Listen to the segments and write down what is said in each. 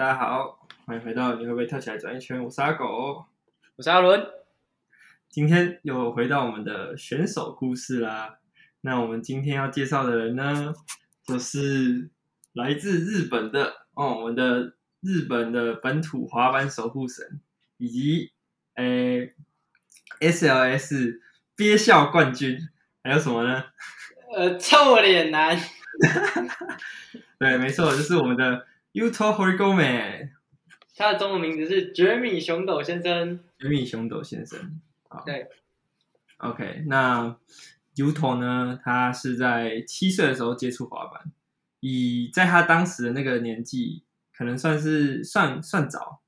大家好，欢迎回到你会不会跳起来转一圈？我是阿狗，我是阿伦。今天又回到我们的选手故事啦。那我们今天要介绍的人呢，就是来自日本的哦，我们的日本的本土滑板守护神，以及诶 SLS 憋笑冠军，还有什么呢？呃，臭脸男。对，没错，就是我们的。Yuto Horigome，他的中文名字是绝米熊斗先生。绝米熊斗先生，好，对，OK，那 Yuto 呢？他是在七岁的时候接触滑板，以在他当时的那个年纪，可能算是算算早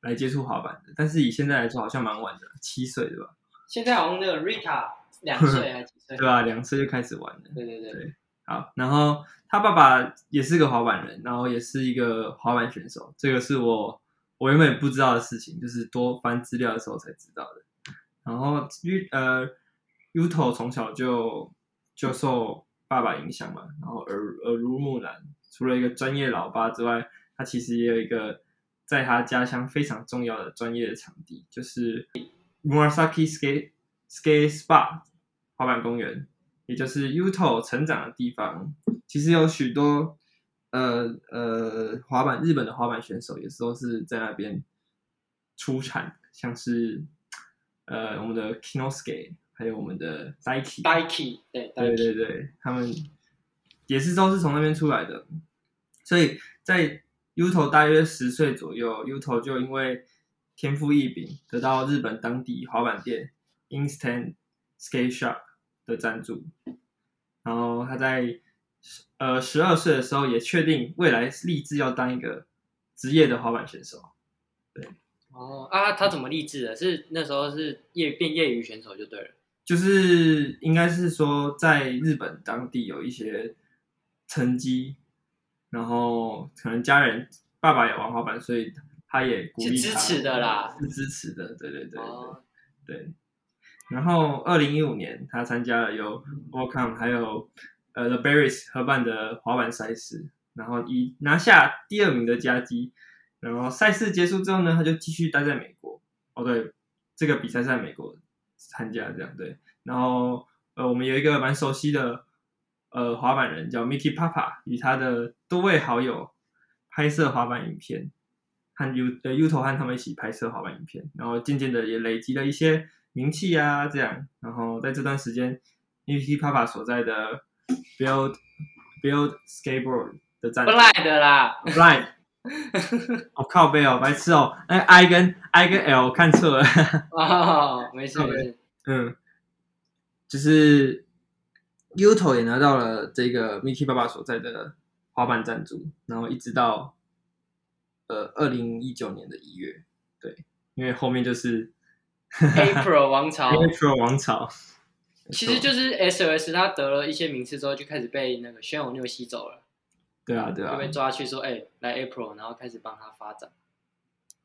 来接触滑板的，但是以现在来说，好像蛮晚的，七岁对吧？现在好像那个 Rita 两岁还是几岁？对啊？两岁就开始玩了。对对对，对。好，然后他爸爸也是个滑板人，然后也是一个滑板选手，这个是我我原本不知道的事情，就是多翻资料的时候才知道的。然后 U 呃 Uto 从小就就受爸爸影响嘛，然后耳耳濡目染，除了一个专业老爸之外，他其实也有一个在他家乡非常重要的专业的场地，就是 Murasaki Skate Skate Spot 滑板公园。也就是 Yuto 成长的地方，其实有许多呃呃滑板日本的滑板选手，也是都是在那边出产，像是呃我们的 Kinosuke，还有我们的 Daiki，Daiki，对对对对，他们也是都是从那边出来的，所以在 Yuto 大约十岁左右，Yuto 就因为天赋异禀，得到日本当地滑板店 Instant Skate Shop 的赞助，然后他在呃十二岁的时候也确定未来立志要当一个职业的滑板选手。对，哦啊，他怎么立志的？是那时候是业变业余选手就对了，就是应该是说在日本当地有一些成绩，然后可能家人爸爸也玩滑板，所以他也鼓励他，支持的啦，是支持的，对对对对、哦、对。然后，二零一五年，他参加了由 Volcom 还有呃 The Berries 合办的滑板赛事，然后以拿下第二名的佳绩。然后赛事结束之后呢，他就继续待在美国。哦，对，这个比赛在美国参加，这样对。然后，呃，我们有一个蛮熟悉的呃滑板人叫 Mickey Papa，与他的多位好友拍摄滑板影片，和 U 呃 Yuto 和他们一起拍摄滑板影片，然后渐渐的也累积了一些。名气啊，这样，然后在这段时间，Mickey Papa 所在的 Build Build Skateboard 的站 Blind 的啦，Blind，我、哦、靠背哦，白痴哦，那，I 跟 I 跟 L 看错了，哦，没事没事，嗯，就是 Yuto 也拿到了这个 Mickey Papa 所在的滑板赞助，然后一直到呃二零一九年的一月，对，因为后面就是。April 王朝，April 王朝，其实就是 SOS，他得了一些名次之后，就开始被那个宣友牛吸走了。对啊，对啊，就被抓去说，哎、欸，来 April，然后开始帮他发展。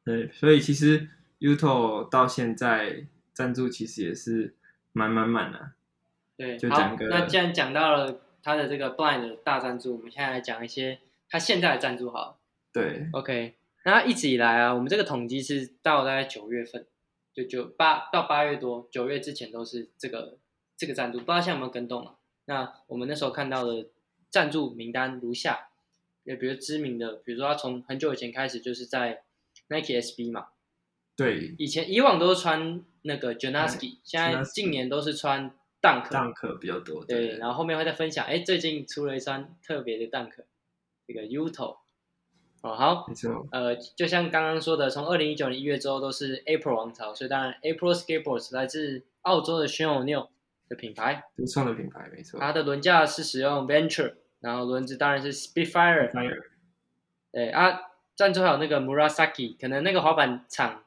对，所以其实 Yuto 到现在赞助其实也是满满满的。对，就讲个。那既然讲到了他的这个 Blind 的大赞助，我们现在来讲一些他现在的赞助好了。对，OK，那一直以来啊，我们这个统计是到大概九月份。就九八到八月多，九月之前都是这个这个赞助，不知道现在有没有跟动了。那我们那时候看到的赞助名单如下，也比如知名的，比如说他从很久以前开始就是在 Nike SB 嘛，对，以前以往都是穿那个 Jana Ski，现在近年都是穿 Dunk，Dunk 比较多，对，对，然后后面会再分享，哎，最近出了一双特别的 Dunk，这个 Yuto。哦，好，没错，呃，就像刚刚说的，从二零一九年一月之后都是 April 王朝，所以当然 April Skateboards 来自澳洲的 Shaun New 的品牌，独创的品牌，没错。它的轮架是使用 Venture，然后轮子当然是 Spitfire。Spitfire。对啊，赞助还有那个 Murasaki，可能那个滑板厂，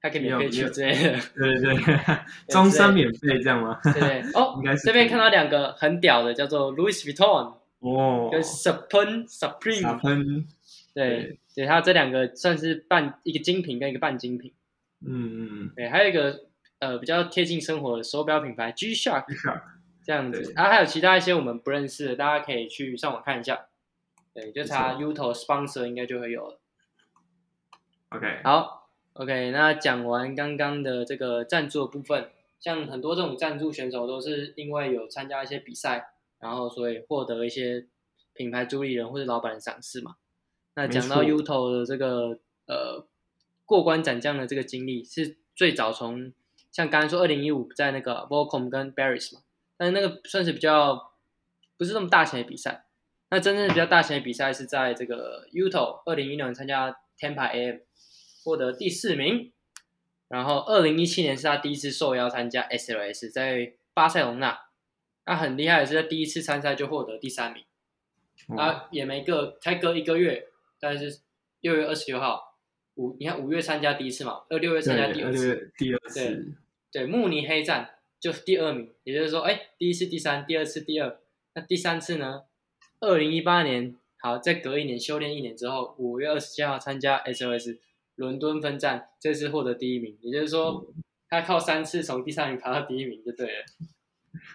它可以免费去之类的。对对对，终身 免费这样吗？对对。哦，应该是。这边看到两个很屌的，叫做 Louis Vuitton，哦，跟 Supreme Supreme。对，对，它这两个算是半一个精品跟一个半精品，嗯嗯嗯，对，还有一个呃比较贴近生活的手表品牌 G-Shock，这样子，然后还有其他一些我们不认识的，大家可以去上网看一下，对，就查 Yuto sponsor 应该就会有了。OK，好，OK，那讲完刚刚的这个赞助的部分，像很多这种赞助选手都是因为有参加一些比赛，然后所以获得一些品牌主理人或者老板的赏识嘛。那讲到 Yuto 的这个呃过关斩将的这个经历，是最早从像刚才说二零一五在那个 Volcom 跟 Barry's 嘛，但是那个算是比较不是那么大型的比赛。那真正比较大型的比赛是在这个 Yuto 二零一六年参加 Tampa AM 获得第四名，然后二零一七年是他第一次受邀参加 SLS 在巴塞隆纳，那很厉害的是在第一次参赛就获得第三名，啊也没个才隔一个月。但是六月二十六号，五你看五月参加第一次嘛，二六月参加第二次，第二次，对对，慕尼黑站就是第二名，也就是说，哎，第一次第三，第二次第二，那第三次呢？二零一八年，好，再隔一年修炼一年之后，五月二十七号参加 SOS 伦敦分站，这次获得第一名，也就是说，他靠三次从第三名爬到第一名就对了，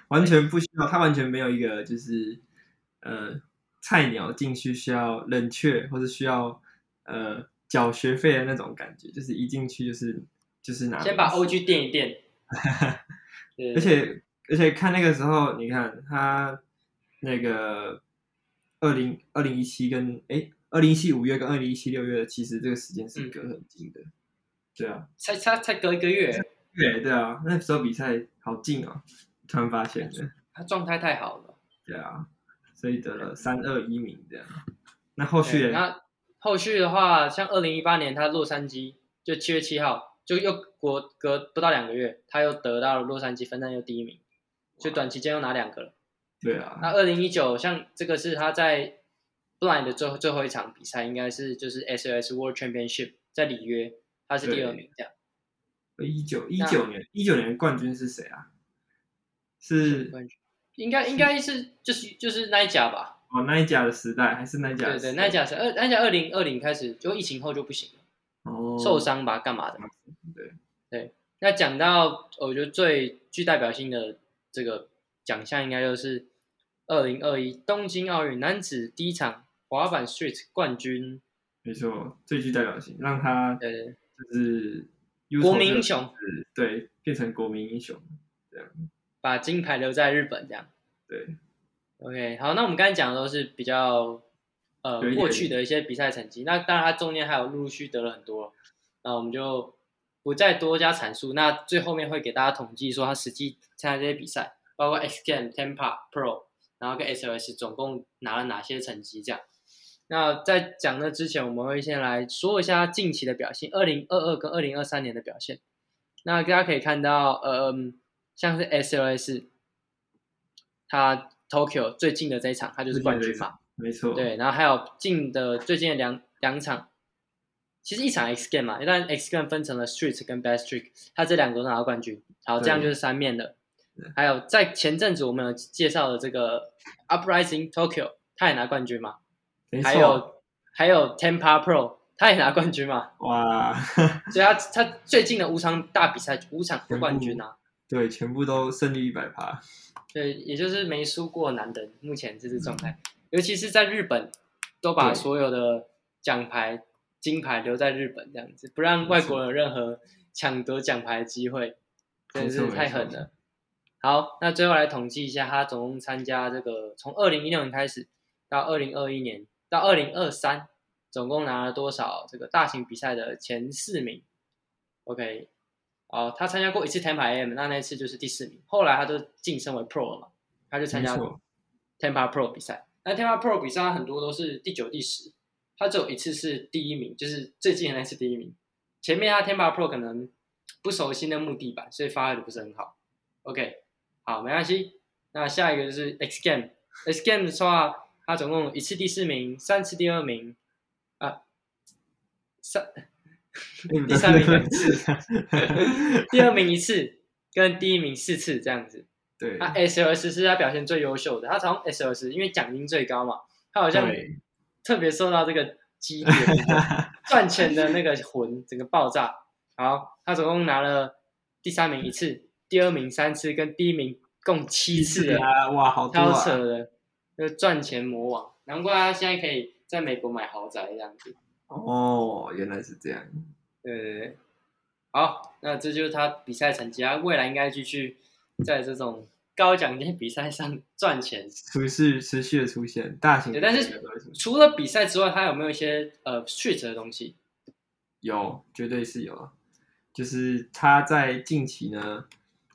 完全不需要，他完全没有一个就是呃。菜鸟进去需要冷却，或者需要呃缴学费的那种感觉，就是一进去就是就是拿。先把 OG 垫一垫。而且而且看那个时候，你看他那个二零二零一七跟哎二零一七五月跟二零一七六月，其实这个时间是隔很近的。嗯、对啊，才才才隔一个月。对对啊，那时候比赛好近哦，突然发现的。他状态太好了。对啊。所以得了三二一名这样，那后续呢？那后续的话，像二零一八年他洛杉矶就七月七号，就又隔隔不到两个月，他又得到了洛杉矶分站又第一名，就短期间又拿两个了。对啊。那二零一九像这个是他在 Blind 的最后最后一场比赛，应该是就是 SLS World Championship 在里约，他是第二名这样。一九一九年一九年冠军是谁啊？是冠军。应该应该是就是就是那一家吧。哦，那一家的时代还是那一家？对对，那一家是二那一家二零二零开始就疫情后就不行了，哦，受伤吧，干嘛的？对对。那讲到我觉得最具代表性的这个奖项，应该就是二零二一东京奥运男子第一场滑板 Street 冠军。没错，最具代表性，让他对就是国民英雄，对，变成国民英雄这样。把金牌留在日本，这样。对。OK，好，那我们刚才讲的都是比较呃过去的一些比赛成绩。那当然，他中间还有陆陆续续得了很多，那我们就不再多加阐述。那最后面会给大家统计说他实际参加这些比赛，包括 X Games、Tampa Pro，然后跟 SLS 总共拿了哪些成绩这样。那在讲的之前，我们会先来说一下近期的表现，二零二二跟二零二三年的表现。那大家可以看到，呃。像是 SLS，他 Tokyo 最近的这一场，他就是冠军嘛，没错。对，然后还有近的最近的两两场，其实一场 X Game 嘛，但 X Game 分成了 Street 跟 Best Trick，他这两个都拿到冠军，好，这样就是三面的。还有在前阵子我们有介绍的这个 Uprising Tokyo，他也拿冠军嘛，没错。还有还有 Tempa Pro，他也拿冠军嘛，哇，所以他他最近的五场大比赛五场的冠军啊。对，全部都胜率一百趴。对，也就是没输过男的，目前这支状态。尤其是在日本，都把所有的奖牌、金牌留在日本，这样子不让外国人有任何抢夺奖牌的机会，真是太狠了。好，那最后来统计一下，他总共参加这个从二零一六年开始到二零二一年到二零二三，总共拿了多少这个大型比赛的前四名？OK。哦，他参加过一次 Tampa AM，那那一次就是第四名。后来他就晋升为 Pro 了嘛，他就参加 Tampa Pro 比赛。那 Tampa Pro 比赛他很多都是第九、第十，他只有一次是第一名，就是最近的那次第一名。前面他 Tampa Pro 可能不熟悉那木地板，所以发挥的不是很好。OK，好，没关系。那下一个就是 X Game，X Game 的话，他总共一次第四名，三次第二名，啊，三。第三名 一次，第二名一次，跟第一名四次这样子。对，啊 SLS 是他表现最优秀的，他从 SLS 因为奖金最高嘛，他好像特别受到这个激励，赚钱的那个魂整个爆炸。好，他总共拿了第三名一次，第二名三次，跟第一名共七次啊！哇，好超扯的，就赚钱魔王，难怪他现在可以在美国买豪宅这样子。哦，原来是这样。对对对，好，那这就是他比赛成绩，他未来应该继续在这种高奖金比赛上 赚钱，持续持续的出现大型。对，但是除了比赛之外，他有没有一些呃 street 的东西？有，绝对是有。就是他在近期呢，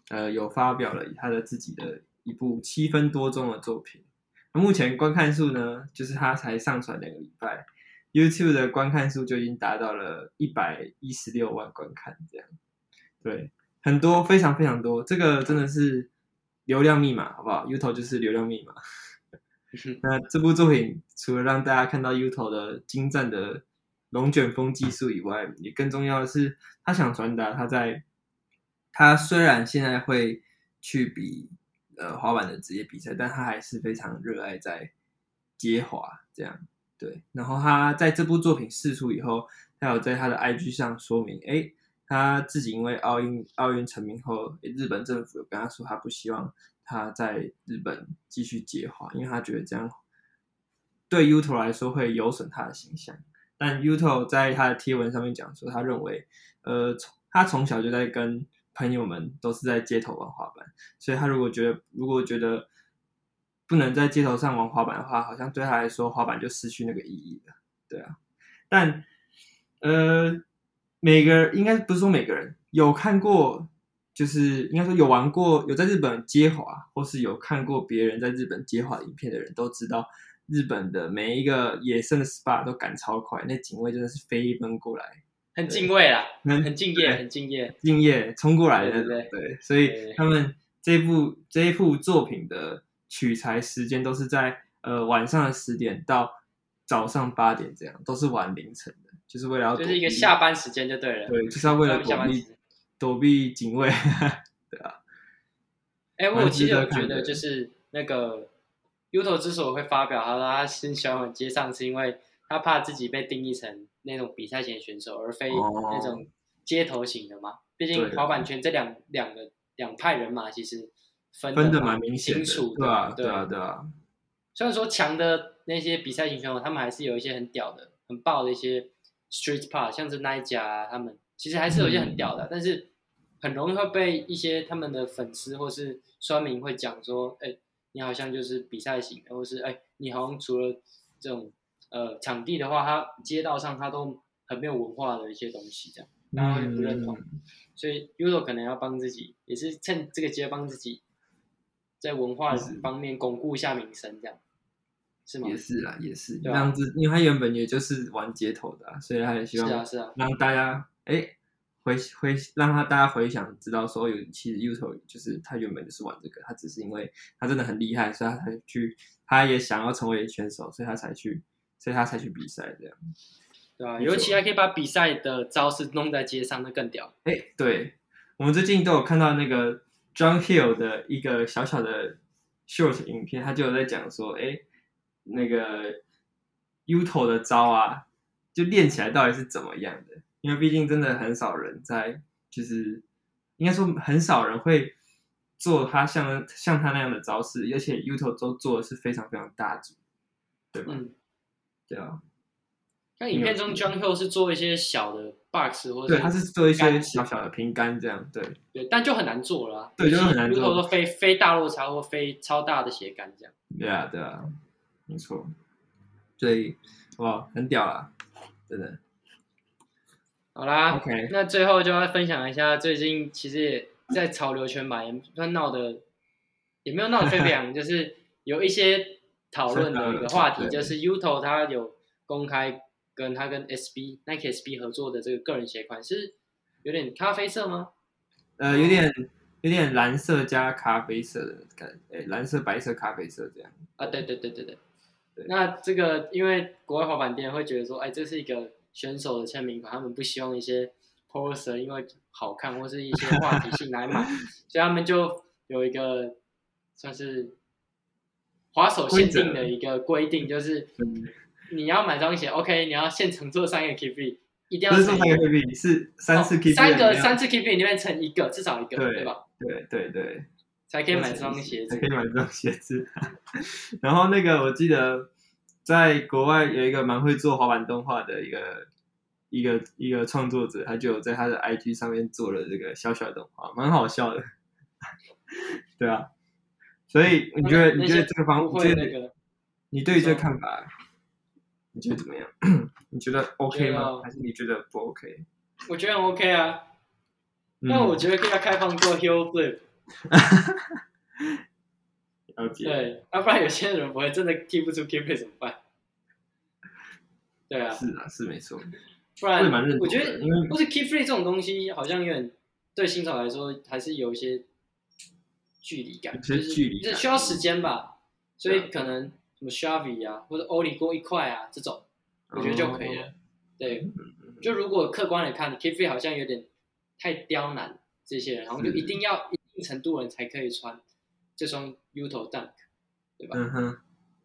呃，有发表了他的自己的一部七分多钟的作品。目前观看数呢，就是他才上传两个礼拜，YouTube 的观看数就已经达到了一百一十六万观看，这样，对，很多，非常非常多，这个真的是流量密码，好不好？YouTube 就是流量密码。那这部作品除了让大家看到 YouTube 的精湛的龙卷风技术以外，也更重要的是，他想传达他在，他虽然现在会去比。呃，滑板的职业比赛，但他还是非常热爱在接滑这样，对。然后他在这部作品释出以后，他有在他的 IG 上说明，哎，他自己因为奥运奥运成名后，日本政府有跟他说，他不希望他在日本继续接滑，因为他觉得这样对 Uto 来说会有损他的形象。但 Uto 在他的贴文上面讲说，他认为，呃，从他从小就在跟。朋友们都是在街头玩滑板，所以他如果觉得如果觉得不能在街头上玩滑板的话，好像对他来说滑板就失去那个意义了，对啊。但呃，每个人应该不是说每个人有看过，就是应该说有玩过有在日本街滑，或是有看过别人在日本街滑影片的人都知道，日本的每一个野生的 SPA 都赶超快，那警卫真的是飞奔过来。很敬畏啦，很很敬业，很敬业，敬业冲过来的，对对，对，对，所以他们这部这一部作品的取材时间都是在呃晚上的十点到早上八点这样，都是晚凌晨的，就是为了要就是一个下班时间就对了，对，就是要为了躲避躲避警卫，对啊。哎、欸，我其实有觉得就是那个 Yuto 之所以会发表他说他新喜欢街上，是因为他怕自己被定义成。那种比赛型选手，而非那种街头型的嘛。哦、毕竟滑板圈这两两个两派人马其实分的蛮清楚的，对啊，对啊，对啊。虽然说强的那些比赛型选手，他们还是有一些很屌的、很爆的一些 street part，像是奈甲啊，他们其实还是有一些很屌的，嗯、但是很容易会被一些他们的粉丝或是酸民会讲说：“哎，你好像就是比赛型的，或是哎，你好像除了这种。”呃，场地的话，他街道上他都很没有文化的一些东西，这样大家也不认同，嗯、所以 Yuto 可能要帮自己，也是趁这个机会帮自己在文化方面巩固一下名声，这样是吗？也是啦，也是这样子，因为他原本也就是玩街头的、啊，所以他也希望是啊是啊，让大家哎回回让他大家回想，知道说有其实 Yuto 就是他原本就是玩这个，他只是因为他真的很厉害，所以他才去，他也想要成为选手，所以他才去。所以他才去比赛这样，对啊，尤其还可以把比赛的招式弄在街上，那更屌。哎、欸，对，我们最近都有看到那个 John Hill 的一个小小的 short 影片，他就有在讲说，哎、欸，那个 Yuto 的招啊，就练起来到底是怎么样的？因为毕竟真的很少人在，就是应该说很少人会做他像像他那样的招式，而且 Yuto 都做的是非常非常大组，对吧？嗯对啊，那影片中 John Hill 是做一些小的 box 或者对，他是做一些小小的平杆这样，对对，但就很难做了，对，就很难做。如果说非非大落差或非超大的斜杆这样，对啊对啊，没错，所以哇，很屌啊，真的。好啦，OK，那最后就要分享一下，最近其实也在潮流圈吧，也算闹的，也没有闹得沸沸 扬，就是有一些。讨论的一个话题就是 Yuto 他有公开跟他跟 SB Nike SB 合作的这个个人鞋款是有点咖啡色吗？呃，有点有点蓝色加咖啡色的感觉，诶，蓝色白色咖啡色这样。啊，对对对对对。对那这个因为国外滑板店会觉得说，哎，这是一个选手的签名款，他们不希望一些 poser 因为好看或是一些话题性来买，所以他们就有一个算是。滑手限定的一个规定就是，你要买双鞋，OK，你要现成做三个 keep，一定要做三个 keep，是三次 keep，三个三次 keep 里面成一个，至少一个，对吧？对对对，才可以买双鞋子，才可以买双鞋子。然后那个我记得在国外有一个蛮会做滑板动画的一个一个一个创作者，他就有在他的 IG 上面做了这个小小的动画，蛮好笑的。对啊，所以你觉得你觉得这个方，你对于这个看法，你觉得怎么样？你觉得 OK 吗？还是你觉得不 OK？我觉得很 OK 啊，那、嗯、我觉得可以要开放做 heel flip。了解。对，要、啊、不然有些人不会真的踢不出 kick flip 怎么办？对啊。是啊，是没错。不然我觉得，因为不是 kick flip 这种东西，好像有点对新手来说还是有一些距离感，距离就是需要时间吧。所以可能什么 shovey 啊，或者 ollie 过一块啊这种，我觉得就可以了。哦、对。就如果客观来看 flip 好像有点太刁难这些人，然后就一定要一定程度人才可以穿这双 Yuto Dunk，对吧？嗯哼，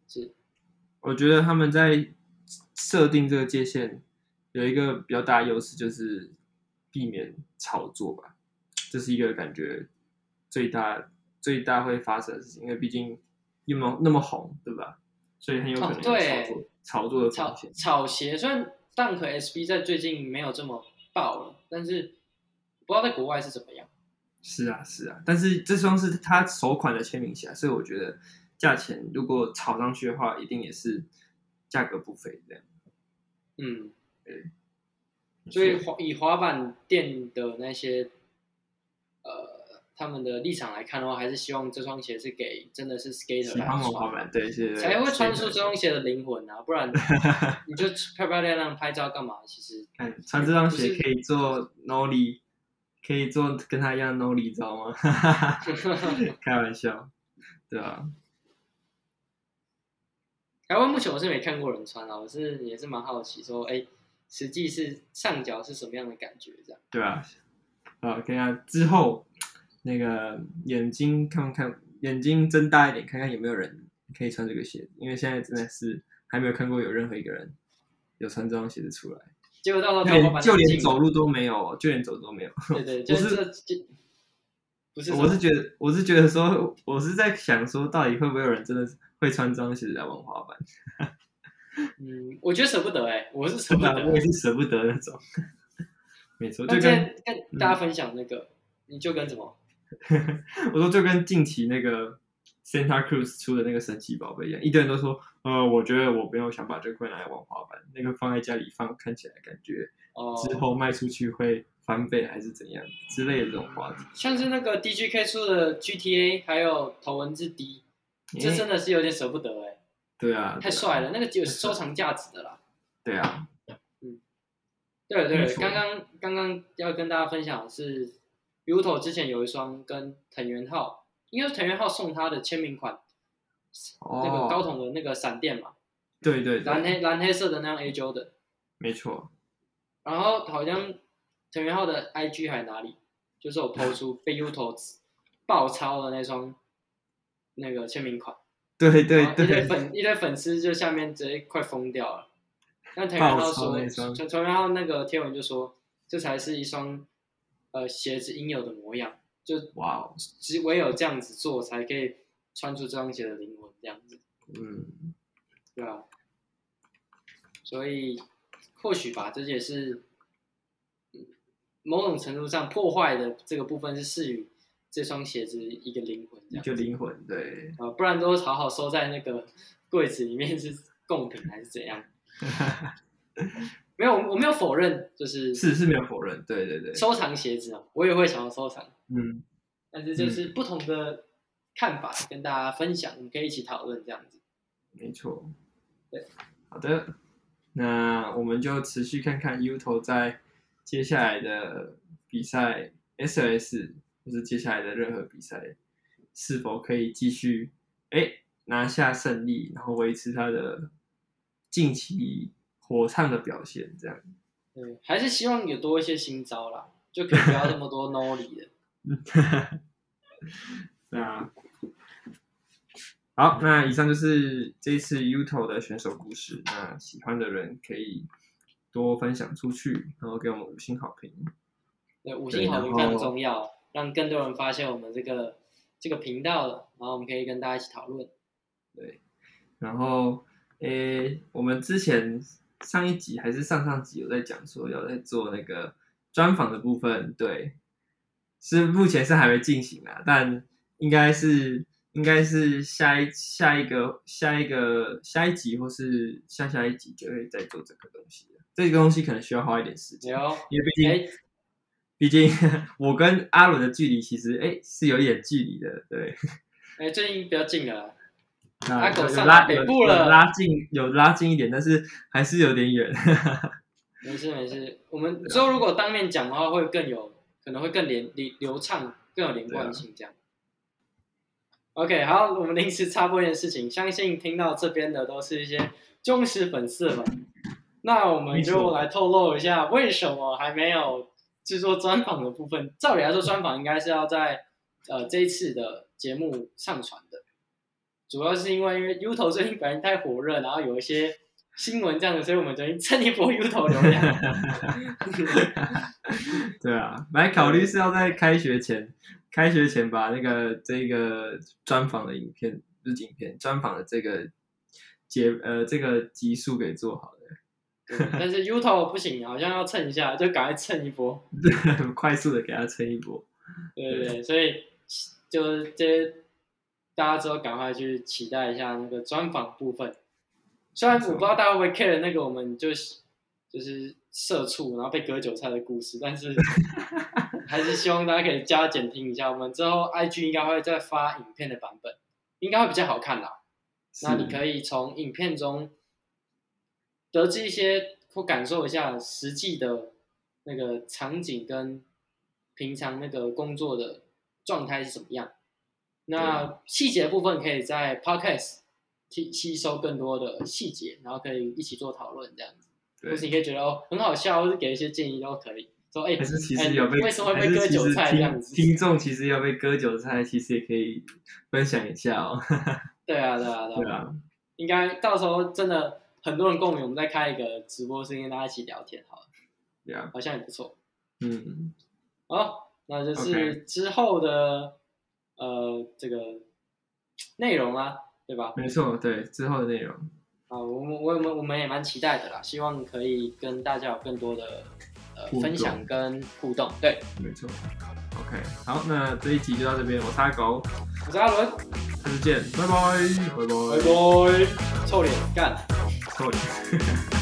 是。我觉得他们在设定这个界限有一个比较大的优势，就是避免炒作吧。这是一个感觉最大最大会发生的事情，因为毕竟又没有那么红，对吧？所以很有可能炒作、哦、炒作的风险。炒鞋虽然。Dunk SB 在最近没有这么爆了，但是不知道在国外是怎么样。是啊，是啊，但是这双是他首款的签名鞋，所以我觉得价钱如果炒上去的话，一定也是价格不菲这样。嗯，对。所以滑以滑板店的那些呃。他们的立场来看的话，还是希望这双鞋是给真的是 skater 来穿，对，是才会穿出这双鞋的灵魂啊！不然 你就漂漂亮亮拍照干嘛？其实，穿这双鞋可以做 nollie，可以做跟他一样 nollie，知道吗？开玩笑，对啊。台湾目前我是没看过人穿啊，我是也是蛮好奇，说哎，实际是上脚是什么样的感觉？这样。对啊，好，看下之后。那个眼睛看看，眼睛睁大一点，看看有没有人可以穿这个鞋子。因为现在真的是还没有看过有任何一个人有穿这双鞋子出来。结果到时候就连就连走路都没有，就连走路都没有。对对，就是不是，我是觉得，我是觉得说，我是在想说，到底会不会有人真的会穿这双鞋子来玩滑板？嗯，我觉得舍不得哎、欸，我是舍不得，我也是舍不得那种。没错，就跟跟大家分享那个，嗯、你就跟什么？我说就跟近期那个 Santa Cruz 出的那个神奇宝贝一样，一堆人都说，呃，我觉得我没有想把这块拿来玩滑板，那个放在家里放，看起来感觉之后卖出去会翻倍还是怎样之类的这种话题。像是那个 DGK 出的 GTA，还有头文字 D，这真的是有点舍不得哎、欸。对啊，太帅了，那个有收藏价值的啦。对啊，对对，刚刚刚刚要跟大家分享的是。Yuto 之前有一双跟藤原浩，应该是藤原浩送他的签名款，那个高筒的那个闪电嘛，对对，蓝黑蓝黑色的那样 A Jordan 的，没错。然后好像藤原浩的 IG 还哪里，就是我 PO 出被 Yuto 爆抄的那双那个签名款，对对对，一堆粉一堆粉丝就下面直接快疯掉了。但藤原浩说，藤藤原浩那个贴文就说，这才是一双。呃，鞋子应有的模样，就哇哦，只唯有这样子做，才可以穿出这双鞋的灵魂，这样子，嗯，对啊，所以或许吧，这也是某种程度上破坏的这个部分是赐予这双鞋子一个灵魂，这样，一个灵魂，对，啊，不然都好好收在那个柜子里面是贡品还是怎样？没有，我没有否认，就是是是没有否认，对对对，收藏鞋子啊，我也会想要收藏，嗯，但是就是不同的看法跟大家分享，可以一起讨论这样子，没错，对，好的，那我们就持续看看 Yuto 在接下来的比赛 SLS，或是接下来的任何比赛，是否可以继续哎拿下胜利，然后维持他的近期。火唱的表现，这样，对，还是希望有多一些新招啦，就可以不要那么多 nollie 的。对啊。好，那以上就是这一次 Yuto 的选手故事。那喜欢的人可以多分享出去，然后给我们五星好评。对，五星好评非常重要，让更多人发现我们这个这个频道了，然后我们可以跟大家一起讨论。对，然后。诶，我们之前上一集还是上上集有在讲说要在做那个专访的部分，对，是目前是还没进行啊，但应该是应该是下一下一个下一个下一集或是下下一集就会再做这个东西了。这个东西可能需要花一点时间，因为毕竟、欸、毕竟我跟阿伦的距离其实诶是有一点距离的，对。哎，最近比较近了。阿狗上拉北部了，拉近有拉近一点，但是还是有点远。没事没事，我们之后如果当面讲的话，会更有可能会更连流流畅，更有连贯性这样。OK，好，我们临时插播一件事情，相信听到这边的都是一些忠实粉丝们。那我们就来透露一下，为什么还没有制作专访的部分？照理来说，专访应该是要在呃这一次的节目上传的。主要是因为因为 U 头最近反应太火热，然后有一些新闻这样子，所以我们决定蹭一波 U 头流量。对啊，来考虑是要在开学前，开学前把那个这个专访的影片，不是影片，专访的这个节呃这个集数给做好的。但是 U 头不行，好像要蹭一下，就赶快蹭一波，快速的给他蹭一波。对对对，所以就这些。大家之后赶快去期待一下那个专访部分。虽然我不知道大家会不会 care 那个我们就是就是社畜然后被割韭菜的故事，但是 还是希望大家可以加减听一下。我们之后 IG 应该会再发影片的版本，应该会比较好看啦。那你可以从影片中得知一些或感受一下实际的那个场景跟平常那个工作的状态是怎么样。那细节部分可以在 Podcast 吸吸收更多的细节，然后可以一起做讨论这样子。或是你可以觉得哦很好笑，或是给一些建议都可以。说哎，还是其实有被、欸、为什么会被割韭菜这样子？听众其实要被割韭菜，其实也可以分享一下哦。对啊，对啊，对啊。对啊应该到时候真的很多人共鸣，我们再开一个直播，室跟大家一起聊天好了。对啊，好像也不错。嗯，好，那就是之后的。呃，这个内容啊，对吧？没错，对之后的内容。啊，我们我们我们也蛮期待的啦，希望可以跟大家有更多的呃分享跟互动。对，没错。OK，好，那这一集就到这边，我是阿狗，我是阿伦，下次见，拜拜，拜拜，拜拜，臭脸干，臭脸。